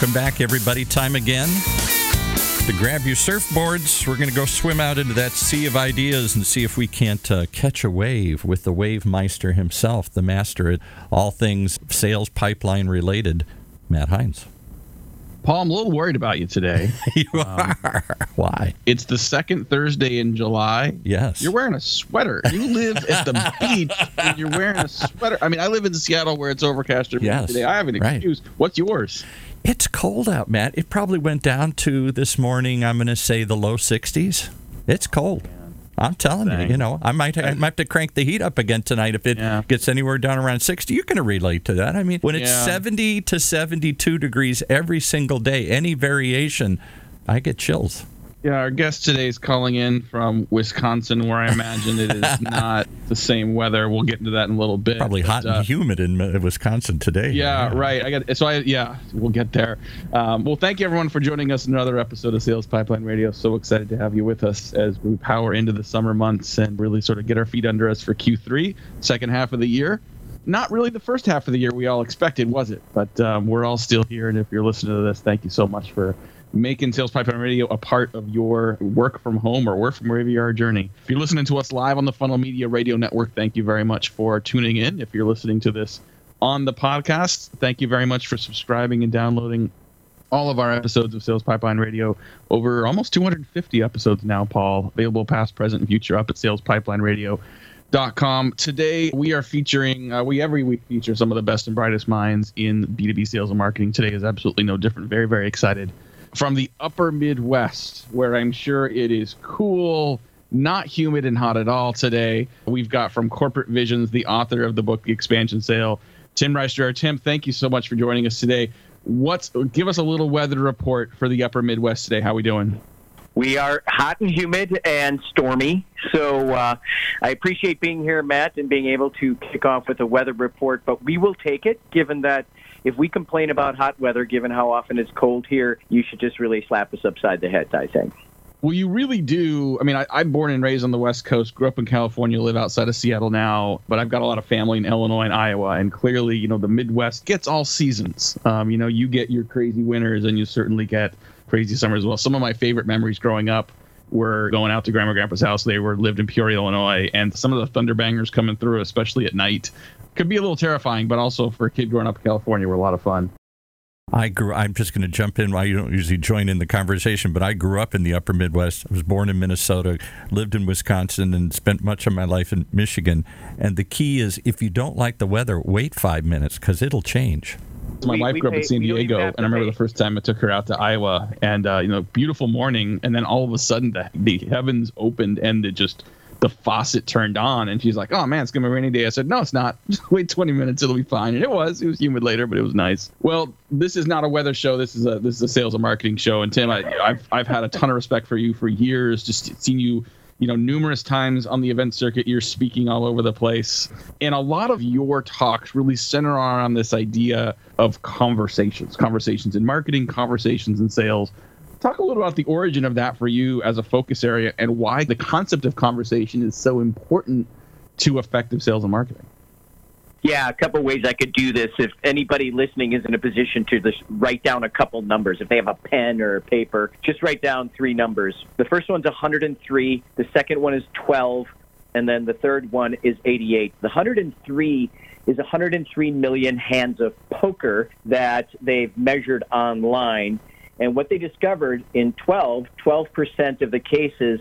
Welcome back, everybody. Time again to grab your surfboards. We're going to go swim out into that sea of ideas and see if we can't uh, catch a wave with the wave meister himself, the master at all things sales pipeline related, Matt Heinz. Paul, I'm a little worried about you today. you um, are. Why? It's the second Thursday in July. Yes. You're wearing a sweater. You live at the beach and you're wearing a sweater. I mean, I live in Seattle where it's overcast yes. today. I have an excuse. Right. What's yours? It's cold out, Matt. It probably went down to this morning, I'm going to say the low 60s. It's cold. I'm telling Dang. you, you know, I might, I might have to crank the heat up again tonight if it yeah. gets anywhere down around 60. You can relate to that. I mean, when it's yeah. 70 to 72 degrees every single day, any variation, I get chills. Yeah, our guest today is calling in from Wisconsin, where I imagine it is not the same weather. We'll get into that in a little bit. Probably hot uh, and humid in Wisconsin today. Yeah, yeah, right. I got so I yeah, we'll get there. Um, well, thank you everyone for joining us in another episode of Sales Pipeline Radio. So excited to have you with us as we power into the summer months and really sort of get our feet under us for Q3, second half of the year not really the first half of the year we all expected, was it? But um, we're all still here. And if you're listening to this, thank you so much for making Sales Pipeline Radio a part of your work from home or work from wherever you are journey. If you're listening to us live on the Funnel Media Radio Network, thank you very much for tuning in. If you're listening to this on the podcast, thank you very much for subscribing and downloading all of our episodes of Sales Pipeline Radio. Over almost 250 episodes now, Paul, available past, present, and future up at Sales Pipeline Radio. Dot com. Today we are featuring uh, we every week feature some of the best and brightest minds in B2B sales and marketing. Today is absolutely no different. Very very excited from the upper Midwest, where I'm sure it is cool, not humid and hot at all today. We've got from Corporate Visions, the author of the book The Expansion Sale, Tim Riesterer. Tim, thank you so much for joining us today. What's give us a little weather report for the upper Midwest today? How are we doing? We are hot and humid and stormy. So uh, I appreciate being here, Matt, and being able to kick off with a weather report. But we will take it, given that if we complain about hot weather, given how often it's cold here, you should just really slap us upside the head, I think. Well, you really do. I mean, I, am born and raised on the West Coast, grew up in California, live outside of Seattle now, but I've got a lot of family in Illinois and Iowa. And clearly, you know, the Midwest gets all seasons. Um, you know, you get your crazy winters and you certainly get crazy summers as well. Some of my favorite memories growing up were going out to grandma and grandpa's house. They were lived in Peoria, Illinois, and some of the thunderbangers coming through, especially at night, could be a little terrifying, but also for a kid growing up in California, were a lot of fun. I grew. I'm just going to jump in. I don't usually join in the conversation, but I grew up in the Upper Midwest. I was born in Minnesota, lived in Wisconsin, and spent much of my life in Michigan. And the key is, if you don't like the weather, wait five minutes because it'll change. My we, wife grew up in San Diego, and I remember the first time I took her out to Iowa, and uh, you know, beautiful morning, and then all of a sudden the the heavens opened and it just the faucet turned on and she's like, "Oh man, it's gonna be a rainy day." I said, "No, it's not. Just wait 20 minutes, it'll be fine." And it was. It was humid later, but it was nice. Well, this is not a weather show. This is a this is a sales and marketing show. And Tim, I, I've I've had a ton of respect for you for years. Just seen you you know numerous times on the event circuit you're speaking all over the place and a lot of your talks really center around this idea of conversations conversations in marketing conversations in sales Talk a little about the origin of that for you as a focus area and why the concept of conversation is so important to effective sales and marketing. Yeah, a couple ways I could do this. If anybody listening is in a position to just write down a couple numbers, if they have a pen or a paper, just write down three numbers. The first one's 103, the second one is 12, and then the third one is 88. The 103 is 103 million hands of poker that they've measured online and what they discovered in 12, 12% of the cases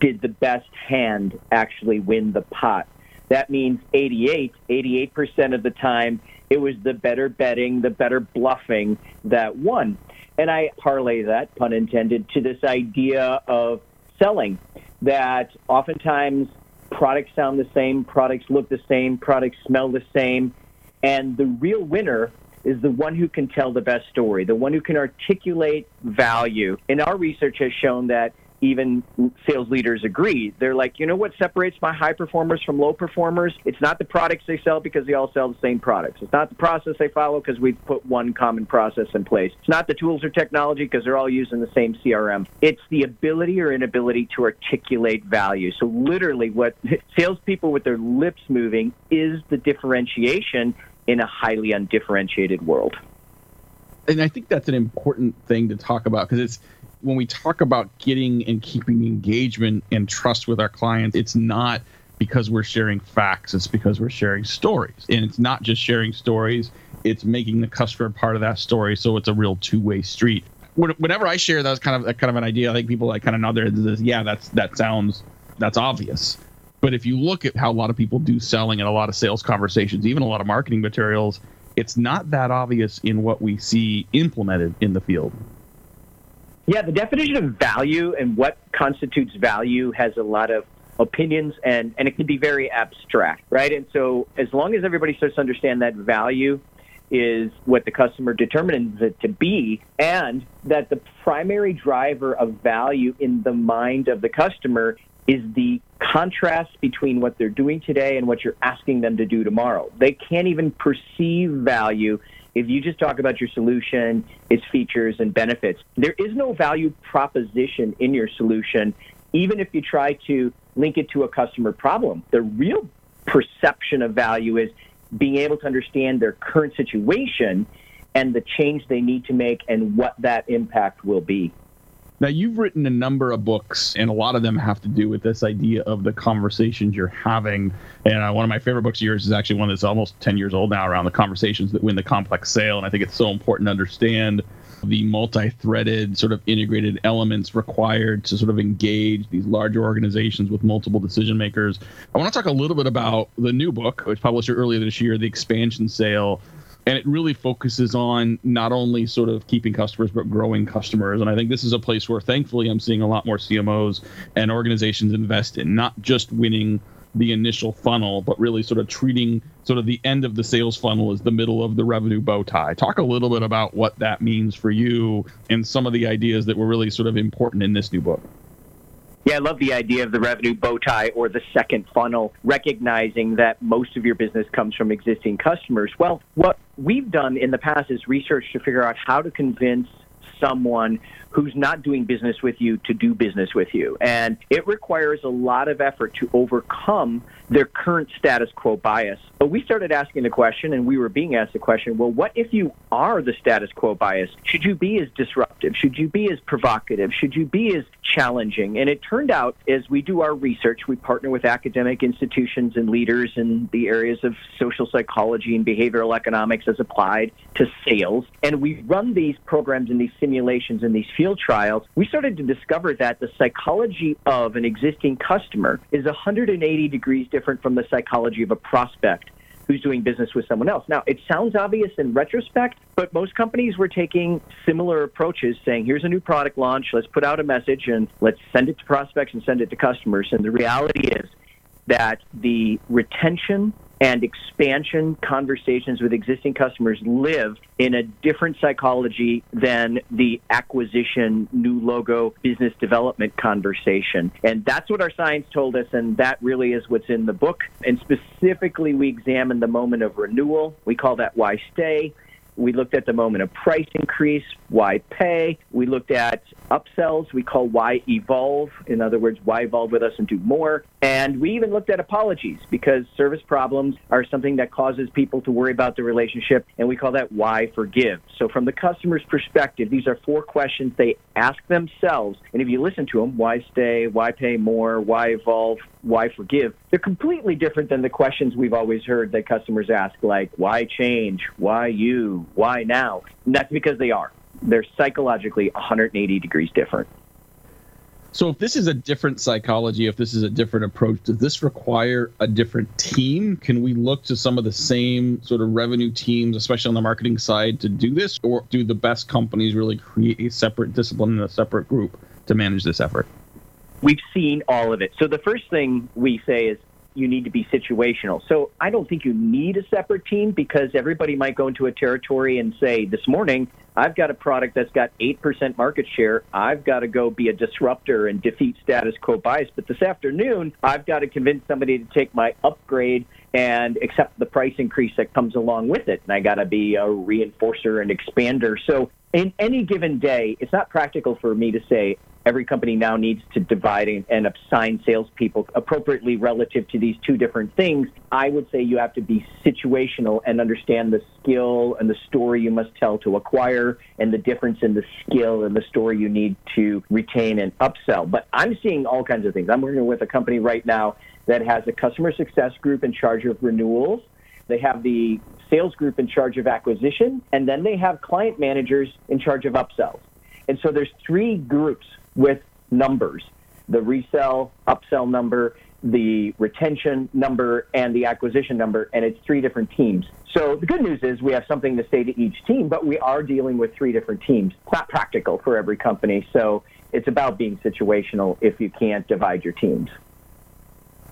did the best hand actually win the pot. That means 88, 88% of the time, it was the better betting, the better bluffing that won. And I parlay that, pun intended, to this idea of selling that oftentimes products sound the same, products look the same, products smell the same, and the real winner is the one who can tell the best story, the one who can articulate value. And our research has shown that even sales leaders agree. They're like, you know what separates my high performers from low performers? It's not the products they sell because they all sell the same products. It's not the process they follow because we put one common process in place. It's not the tools or technology because they're all using the same CRM. It's the ability or inability to articulate value. So literally what salespeople with their lips moving is the differentiation in a highly undifferentiated world. and I think that's an important thing to talk about because it's when we talk about getting and keeping engagement and trust with our clients, it's not because we're sharing facts, it's because we're sharing stories. And it's not just sharing stories, it's making the customer part of that story. So it's a real two way street. Whenever I share that's kind of kind of an idea, I think people like kind of nod their heads. Yeah, that's that sounds that's obvious. But if you look at how a lot of people do selling and a lot of sales conversations, even a lot of marketing materials, it's not that obvious in what we see implemented in the field. Yeah, the definition of value and what constitutes value has a lot of opinions and, and it can be very abstract, right? And so as long as everybody starts to understand that value is what the customer determines it to be and that the primary driver of value in the mind of the customer is the contrast between what they're doing today and what you're asking them to do tomorrow. They can't even perceive value if you just talk about your solution, its features and benefits. There is no value proposition in your solution, even if you try to link it to a customer problem. The real perception of value is being able to understand their current situation and the change they need to make and what that impact will be. Now, you've written a number of books, and a lot of them have to do with this idea of the conversations you're having. And uh, one of my favorite books of yours is actually one that's almost 10 years old now around the conversations that win the complex sale. And I think it's so important to understand the multi threaded, sort of integrated elements required to sort of engage these larger organizations with multiple decision makers. I want to talk a little bit about the new book, which published earlier this year, The Expansion Sale and it really focuses on not only sort of keeping customers but growing customers. And i think this is a place where thankfully i'm seeing a lot more cmos and organizations invest in not just winning the initial funnel but really sort of treating sort of the end of the sales funnel as the middle of the revenue bow tie. Talk a little bit about what that means for you and some of the ideas that were really sort of important in this new book yeah, I love the idea of the revenue bow tie or the second funnel, recognizing that most of your business comes from existing customers. Well, what we've done in the past is research to figure out how to convince someone who's not doing business with you to do business with you. And it requires a lot of effort to overcome their current status quo bias. But we started asking the question, and we were being asked the question well, what if you are the status quo bias? Should you be as disruptive? Should you be as provocative? Should you be as challenging? And it turned out, as we do our research, we partner with academic institutions and leaders in the areas of social psychology and behavioral economics as applied to sales. And we run these programs and these simulations and these field trials. We started to discover that the psychology of an existing customer is 180 degrees different from the psychology of a prospect who's doing business with someone else. Now, it sounds obvious in retrospect, but most companies were taking similar approaches, saying, here's a new product launch, let's put out a message and let's send it to prospects and send it to customers. And the reality is that the retention and expansion conversations with existing customers live in a different psychology than the acquisition, new logo, business development conversation. And that's what our science told us, and that really is what's in the book. And specifically, we examined the moment of renewal. We call that why stay. We looked at the moment of price increase, why pay. We looked at upsells, we call why evolve. In other words, why evolve with us and do more. And we even looked at apologies because service problems are something that causes people to worry about the relationship, and we call that why forgive. So, from the customer's perspective, these are four questions they ask themselves. And if you listen to them, why stay, why pay more, why evolve, why forgive, they're completely different than the questions we've always heard that customers ask, like why change, why you, why now. And that's because they are. They're psychologically 180 degrees different. So, if this is a different psychology, if this is a different approach, does this require a different team? Can we look to some of the same sort of revenue teams, especially on the marketing side, to do this? Or do the best companies really create a separate discipline and a separate group to manage this effort? We've seen all of it. So, the first thing we say is you need to be situational. So I don't think you need a separate team because everybody might go into a territory and say, this morning, I've got a product that's got 8% market share. I've got to go be a disruptor and defeat status quo bias. But this afternoon, I've got to convince somebody to take my upgrade and accept the price increase that comes along with it. And I got to be a reinforcer and expander. So in any given day, it's not practical for me to say, every company now needs to divide and assign salespeople appropriately relative to these two different things. I would say you have to be situational and understand the skill and the story you must tell to acquire and the difference in the skill and the story you need to retain and upsell. But I'm seeing all kinds of things. I'm working with a company right now that has a customer success group in charge of renewals. They have the sales group in charge of acquisition, and then they have client managers in charge of upsells. And so there's three groups with numbers the resell, upsell number, the retention number, and the acquisition number, and it's three different teams. So the good news is we have something to say to each team, but we are dealing with three different teams. It's not practical for every company, so it's about being situational if you can't divide your teams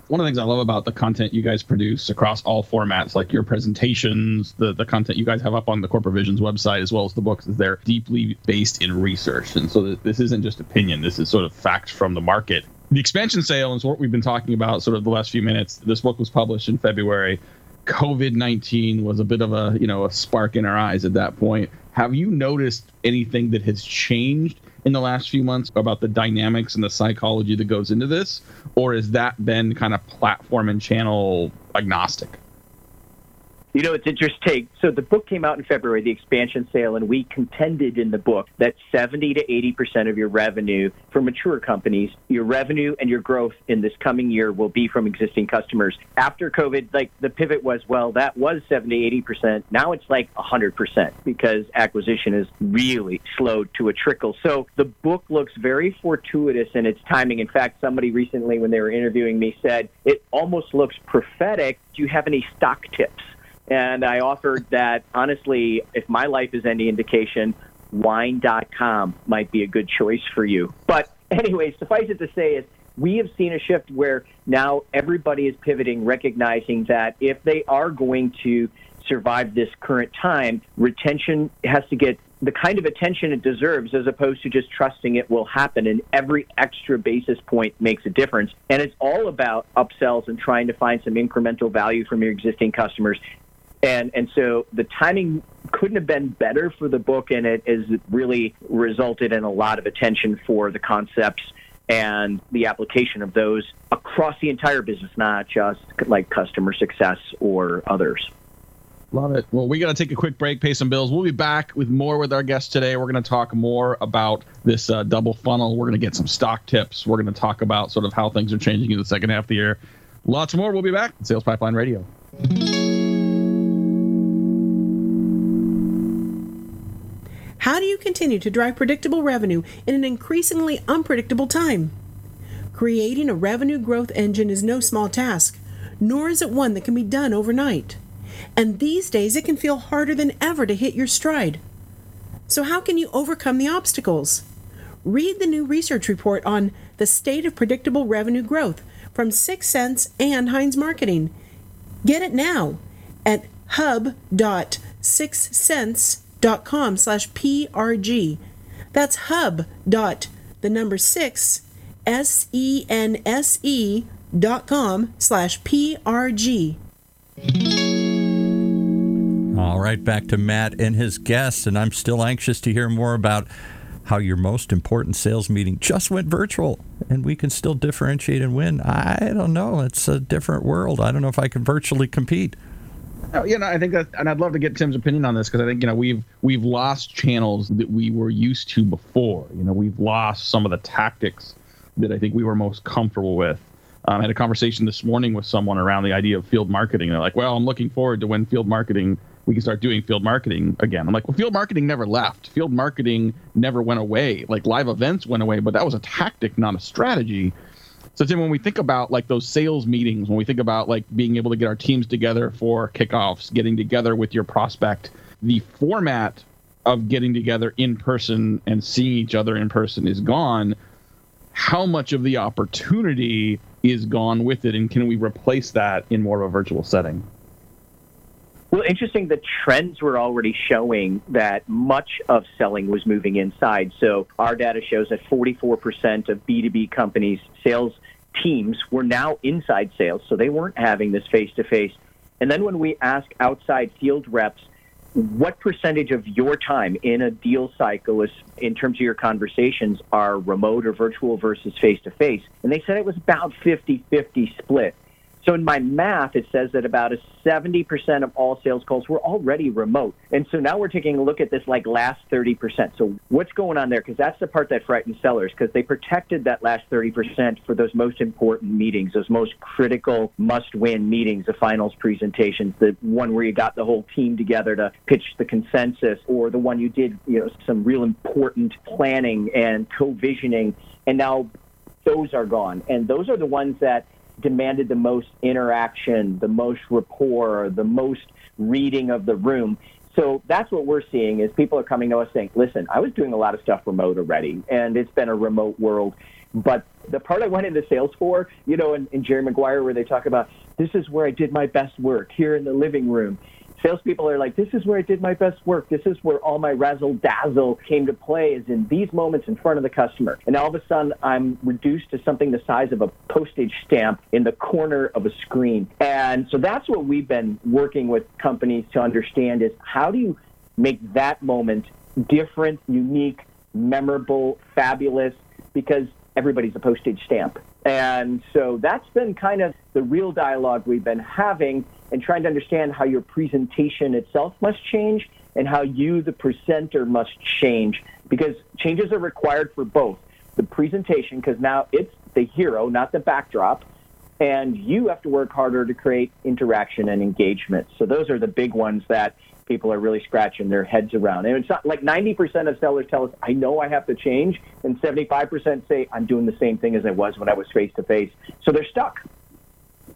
one of the things I love about the content you guys produce across all formats, like your presentations, the, the content you guys have up on the Corporate Visions website, as well as the books, is they're deeply based in research. And so this isn't just opinion, this is sort of fact from the market. The expansion sale is what we've been talking about sort of the last few minutes. This book was published in February. COVID 19 was a bit of a, you know, a spark in our eyes at that point. Have you noticed anything that has changed in the last few months about the dynamics and the psychology that goes into this, or has that been kind of platform and channel agnostic? You know, it's interesting. So the book came out in February, the expansion sale, and we contended in the book that 70 to 80% of your revenue for mature companies, your revenue and your growth in this coming year will be from existing customers. After COVID, like the pivot was, well, that was 70, 80%. Now it's like 100% because acquisition is really slowed to a trickle. So the book looks very fortuitous in its timing. In fact, somebody recently, when they were interviewing me, said it almost looks prophetic. Do you have any stock tips? And I offered that, honestly, if my life is any indication, wine.com might be a good choice for you. But anyway, suffice it to say is we have seen a shift where now everybody is pivoting, recognizing that if they are going to survive this current time, retention has to get the kind of attention it deserves as opposed to just trusting it will happen. And every extra basis point makes a difference. And it's all about upsells and trying to find some incremental value from your existing customers and and so the timing couldn't have been better for the book, and it has really resulted in a lot of attention for the concepts and the application of those across the entire business, not just like customer success or others. Love it. Well, we got to take a quick break, pay some bills. We'll be back with more with our guests today. We're going to talk more about this uh, double funnel. We're going to get some stock tips. We're going to talk about sort of how things are changing in the second half of the year. Lots more. We'll be back. Sales Pipeline Radio. How do you continue to drive predictable revenue in an increasingly unpredictable time? Creating a revenue growth engine is no small task, nor is it one that can be done overnight. And these days, it can feel harder than ever to hit your stride. So, how can you overcome the obstacles? Read the new research report on the state of predictable revenue growth from 6sense and Heinz Marketing. Get it now at hub.6sense.com dot com slash prg. That's hub dot the number six s e n s e dot com slash prg. All right, back to Matt and his guests, and I'm still anxious to hear more about how your most important sales meeting just went virtual and we can still differentiate and win. I don't know. It's a different world. I don't know if I can virtually compete. Oh, you know, I think that, and I'd love to get Tim's opinion on this because I think you know we've we've lost channels that we were used to before. You know, we've lost some of the tactics that I think we were most comfortable with. Um, I had a conversation this morning with someone around the idea of field marketing. They're like, "Well, I'm looking forward to when field marketing we can start doing field marketing again." I'm like, "Well, field marketing never left. Field marketing never went away. Like live events went away, but that was a tactic, not a strategy." So Tim, when we think about like those sales meetings, when we think about like being able to get our teams together for kickoffs, getting together with your prospect, the format of getting together in person and seeing each other in person is gone. How much of the opportunity is gone with it, and can we replace that in more of a virtual setting? Well, interesting. The trends were already showing that much of selling was moving inside. So our data shows that 44% of B2B companies' sales teams were now inside sales, so they weren't having this face to face. And then when we ask outside field reps, what percentage of your time in a deal cycle is in terms of your conversations are remote or virtual versus face to face and they said it was about 50-50 split so in my math, it says that about a 70% of all sales calls were already remote. And so now we're taking a look at this like last 30%. So what's going on there? Because that's the part that frightens sellers because they protected that last 30% for those most important meetings, those most critical must win meetings, the finals presentations, the one where you got the whole team together to pitch the consensus or the one you did, you know, some real important planning and co-visioning. And now those are gone. And those are the ones that demanded the most interaction, the most rapport, the most reading of the room. So that's what we're seeing is people are coming to us saying, listen, I was doing a lot of stuff remote already, and it's been a remote world. But the part I went into sales for, you know, in, in Jerry Maguire, where they talk about this is where I did my best work here in the living room salespeople are like, this is where I did my best work. This is where all my razzle dazzle came to play is in these moments in front of the customer. And all of a sudden, I'm reduced to something the size of a postage stamp in the corner of a screen. And so that's what we've been working with companies to understand is how do you make that moment different, unique, memorable, fabulous, because everybody's a postage stamp. And so that's been kind of the real dialogue we've been having and trying to understand how your presentation itself must change and how you, the presenter, must change because changes are required for both the presentation, because now it's the hero, not the backdrop, and you have to work harder to create interaction and engagement. So those are the big ones that people are really scratching their heads around. And it's not like 90% of sellers tell us, I know I have to change, and 75% say, I'm doing the same thing as I was when I was face to face. So they're stuck.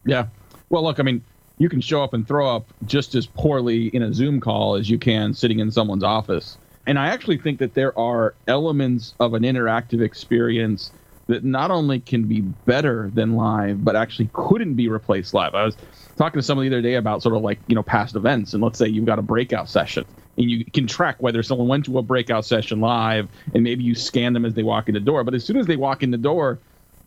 Yeah. Well, look, I mean, you can show up and throw up just as poorly in a Zoom call as you can sitting in someone's office. And I actually think that there are elements of an interactive experience that not only can be better than live, but actually couldn't be replaced live. I was talking to someone the other day about sort of like, you know, past events. And let's say you've got a breakout session and you can track whether someone went to a breakout session live and maybe you scan them as they walk in the door. But as soon as they walk in the door,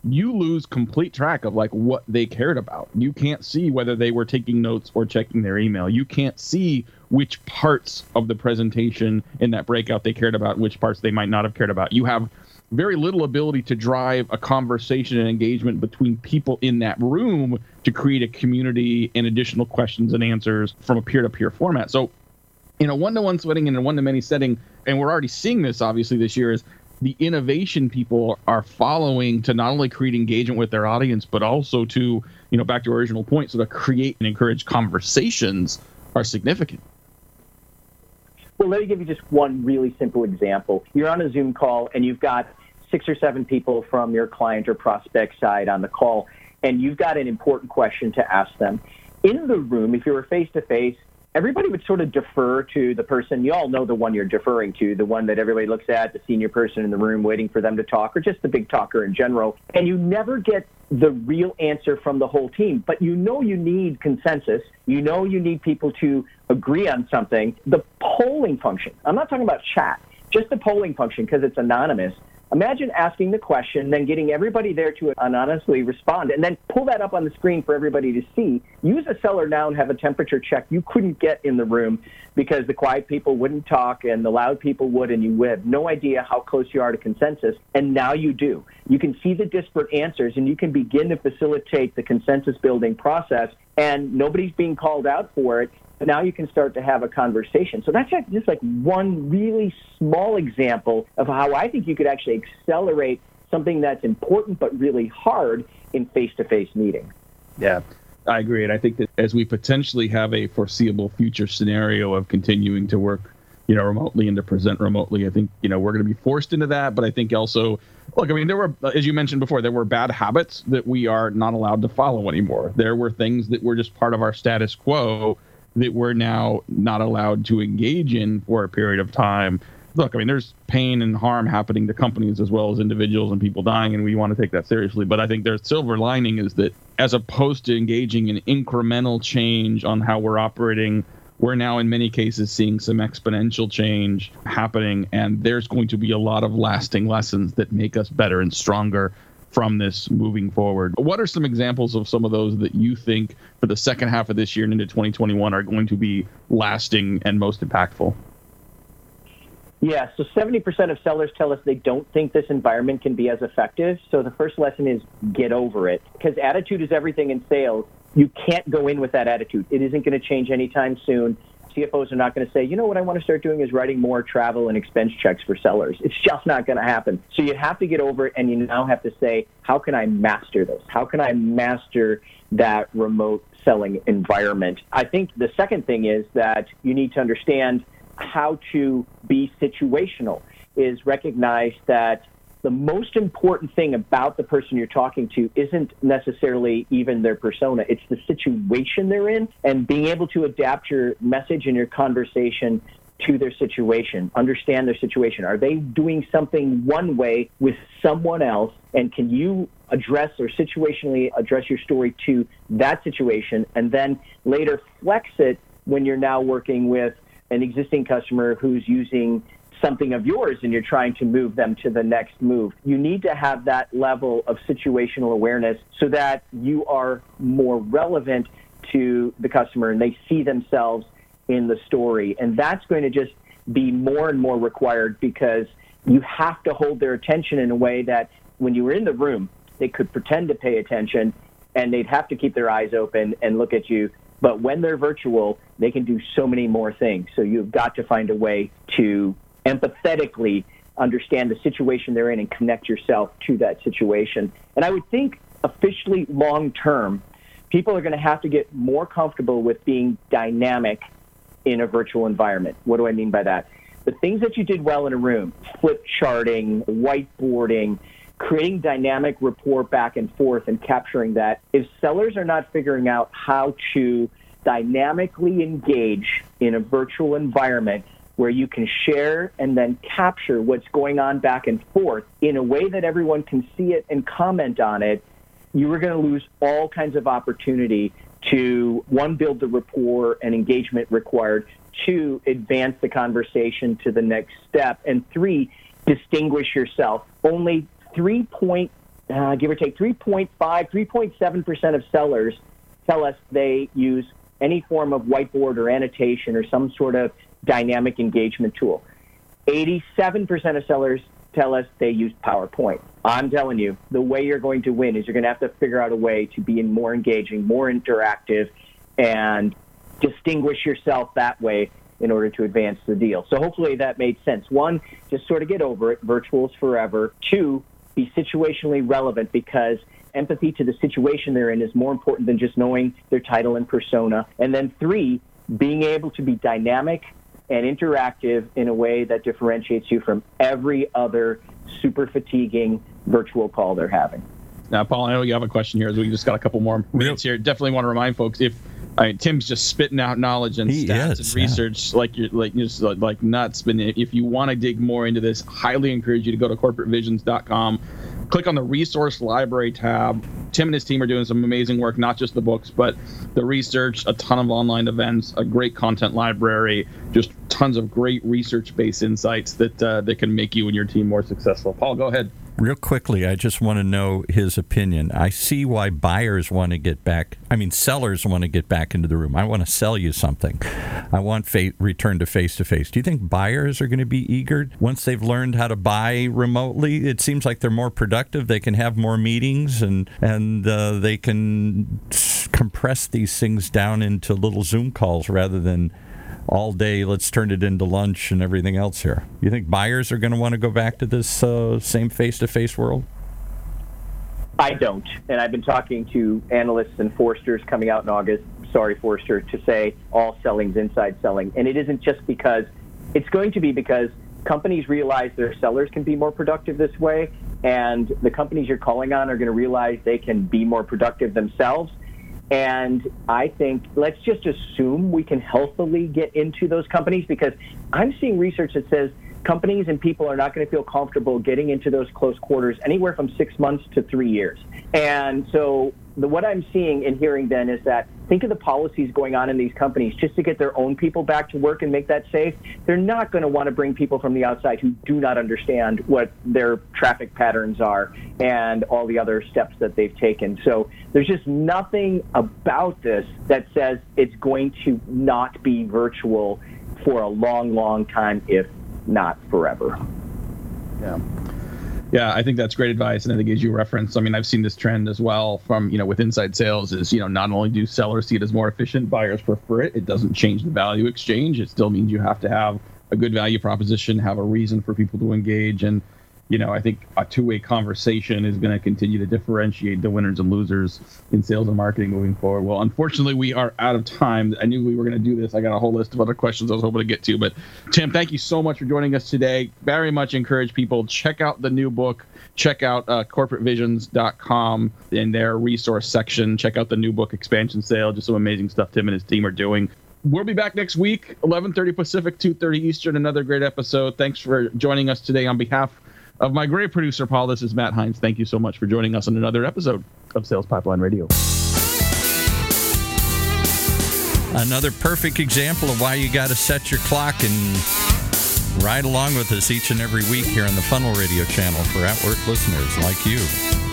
you lose complete track of like what they cared about. You can't see whether they were taking notes or checking their email. You can't see which parts of the presentation in that breakout they cared about, which parts they might not have cared about. You have very little ability to drive a conversation and engagement between people in that room to create a community and additional questions and answers from a peer-to-peer format. So in a one-to-one setting and a one-to-many setting, and we're already seeing this obviously this year is the innovation people are following to not only create engagement with their audience, but also to, you know, back to original point, so to create and encourage conversations are significant. Well, let me give you just one really simple example. You're on a Zoom call and you've got six or seven people from your client or prospect side on the call, and you've got an important question to ask them. In the room, if you were face to face, everybody would sort of defer to the person. You all know the one you're deferring to, the one that everybody looks at, the senior person in the room waiting for them to talk, or just the big talker in general. And you never get the real answer from the whole team. But you know you need consensus. You know you need people to agree on something. The polling function, I'm not talking about chat, just the polling function because it's anonymous Imagine asking the question, then getting everybody there to anonymously respond, and then pull that up on the screen for everybody to see. Use a seller now and have a temperature check you couldn't get in the room because the quiet people wouldn't talk and the loud people would, and you would have no idea how close you are to consensus. And now you do. You can see the disparate answers, and you can begin to facilitate the consensus building process, and nobody's being called out for it now you can start to have a conversation. So that's just like one really small example of how I think you could actually accelerate something that's important but really hard in face-to-face meeting. Yeah. I agree, and I think that as we potentially have a foreseeable future scenario of continuing to work, you know, remotely and to present remotely, I think you know we're going to be forced into that. But I think also, look, I mean, there were, as you mentioned before, there were bad habits that we are not allowed to follow anymore. There were things that were just part of our status quo that we're now not allowed to engage in for a period of time. Look, I mean, there's pain and harm happening to companies as well as individuals and people dying, and we want to take that seriously. But I think their silver lining is that as opposed to engaging in incremental change on how we're operating, we're now in many cases seeing some exponential change happening, and there's going to be a lot of lasting lessons that make us better and stronger from this moving forward. What are some examples of some of those that you think for the second half of this year and into 2021 are going to be lasting and most impactful? Yeah, so 70% of sellers tell us they don't think this environment can be as effective. So the first lesson is get over it because attitude is everything in sales. You can't go in with that attitude. It isn't going to change anytime soon. CFOs are not going to say, you know what I want to start doing is writing more travel and expense checks for sellers. It's just not going to happen. So you have to get over it and you now have to say, how can I master this? How can I master that remote selling environment? I think the second thing is that you need to understand how to be situational is recognize that the most important thing about the person you're talking to isn't necessarily even their persona. It's the situation they're in and being able to adapt your message and your conversation to their situation, understand their situation. Are they doing something one way with someone else? And can you address or situationally address your story to that situation and then later flex it when you're now working with an existing customer who's using something of yours and you're trying to move them to the next move. You need to have that level of situational awareness so that you are more relevant to the customer and they see themselves in the story. And that's going to just be more and more required because you have to hold their attention in a way that when you were in the room, they could pretend to pay attention and they'd have to keep their eyes open and look at you. But when they're virtual, they can do so many more things. So you've got to find a way to empathetically understand the situation they're in and connect yourself to that situation. And I would think officially long term, people are going to have to get more comfortable with being dynamic in a virtual environment. What do I mean by that? The things that you did well in a room, flip charting, whiteboarding, creating dynamic rapport back and forth and capturing that. If sellers are not figuring out how to dynamically engage in a virtual environment, where you can share and then capture what's going on back and forth in a way that everyone can see it and comment on it, you are going to lose all kinds of opportunity to one, build the rapport and engagement required, two, advance the conversation to the next step, and three, distinguish yourself. Only three point, uh, give or take, 3.5, 3.7% of sellers tell us they use any form of whiteboard or annotation or some sort of dynamic engagement tool. 87% of sellers tell us they use PowerPoint. I'm telling you, the way you're going to win is you're going to have to figure out a way to be more engaging, more interactive, and distinguish yourself that way in order to advance the deal. So hopefully that made sense. One, just sort of get over it. Virtuals forever. Two, be situationally relevant because empathy to the situation they're in is more important than just knowing their title and persona. And then three, being able to be dynamic and interactive in a way that differentiates you from every other super fatiguing virtual call they're having. Now, Paul, I know you have a question here. As we just got a couple more minutes here. Definitely want to remind folks if I mean, Tim's just spitting out knowledge and he stats is, and research yeah. like you're like just like nuts. But if you want to dig more into this, highly encourage you to go to corporatevisions.com click on the resource library tab. Tim and his team are doing some amazing work, not just the books, but the research, a ton of online events, a great content library, just tons of great research based insights that uh, that can make you and your team more successful. Paul, go ahead. Real quickly, I just want to know his opinion. I see why buyers want to get back. I mean, sellers want to get back into the room. I want to sell you something. I want fa- return to face to face. Do you think buyers are going to be eager once they've learned how to buy remotely? It seems like they're more productive. They can have more meetings and and uh, they can compress these things down into little Zoom calls rather than all day. Let's turn it into lunch and everything else here. You think buyers are going to want to go back to this uh, same face-to-face world? I don't, and I've been talking to analysts and Forresters coming out in August. Sorry, Forrester, to say all selling's inside selling, and it isn't just because it's going to be because companies realize their sellers can be more productive this way, and the companies you're calling on are going to realize they can be more productive themselves and I think let's just assume we can healthily get into those companies because I'm seeing research that says companies and people are not going to feel comfortable getting into those close quarters anywhere from six months to three years. And so the, what I'm seeing and hearing then is that think of the policies going on in these companies just to get their own people back to work and make that safe. They're not going to want to bring people from the outside who do not understand what their traffic patterns are and all the other steps that they've taken. So there's just nothing about this that says it's going to not be virtual for a long, long time, if not forever. Yeah. Yeah, I think that's great advice, and I think as you referenced, I mean, I've seen this trend as well from you know with inside sales is you know not only do sellers see it as more efficient, buyers prefer it. It doesn't change the value exchange. It still means you have to have a good value proposition, have a reason for people to engage, and you know, I think a two-way conversation is going to continue to differentiate the winners and losers in sales and marketing moving forward. Well, unfortunately, we are out of time. I knew we were going to do this. I got a whole list of other questions I was hoping to get to, but Tim, thank you so much for joining us today. Very much encourage people check out the new book. Check out uh, corporatevisions.com in their resource section. Check out the new book, Expansion Sale. Just some amazing stuff Tim and his team are doing we'll be back next week 11.30 pacific 2.30 eastern another great episode thanks for joining us today on behalf of my great producer, Paul. This is Matt Heinz. Thank you so much for joining us on another episode of Sales Pipeline Radio. Another perfect example of why you got to set your clock and ride along with us each and every week here on the Funnel Radio channel for at work listeners like you.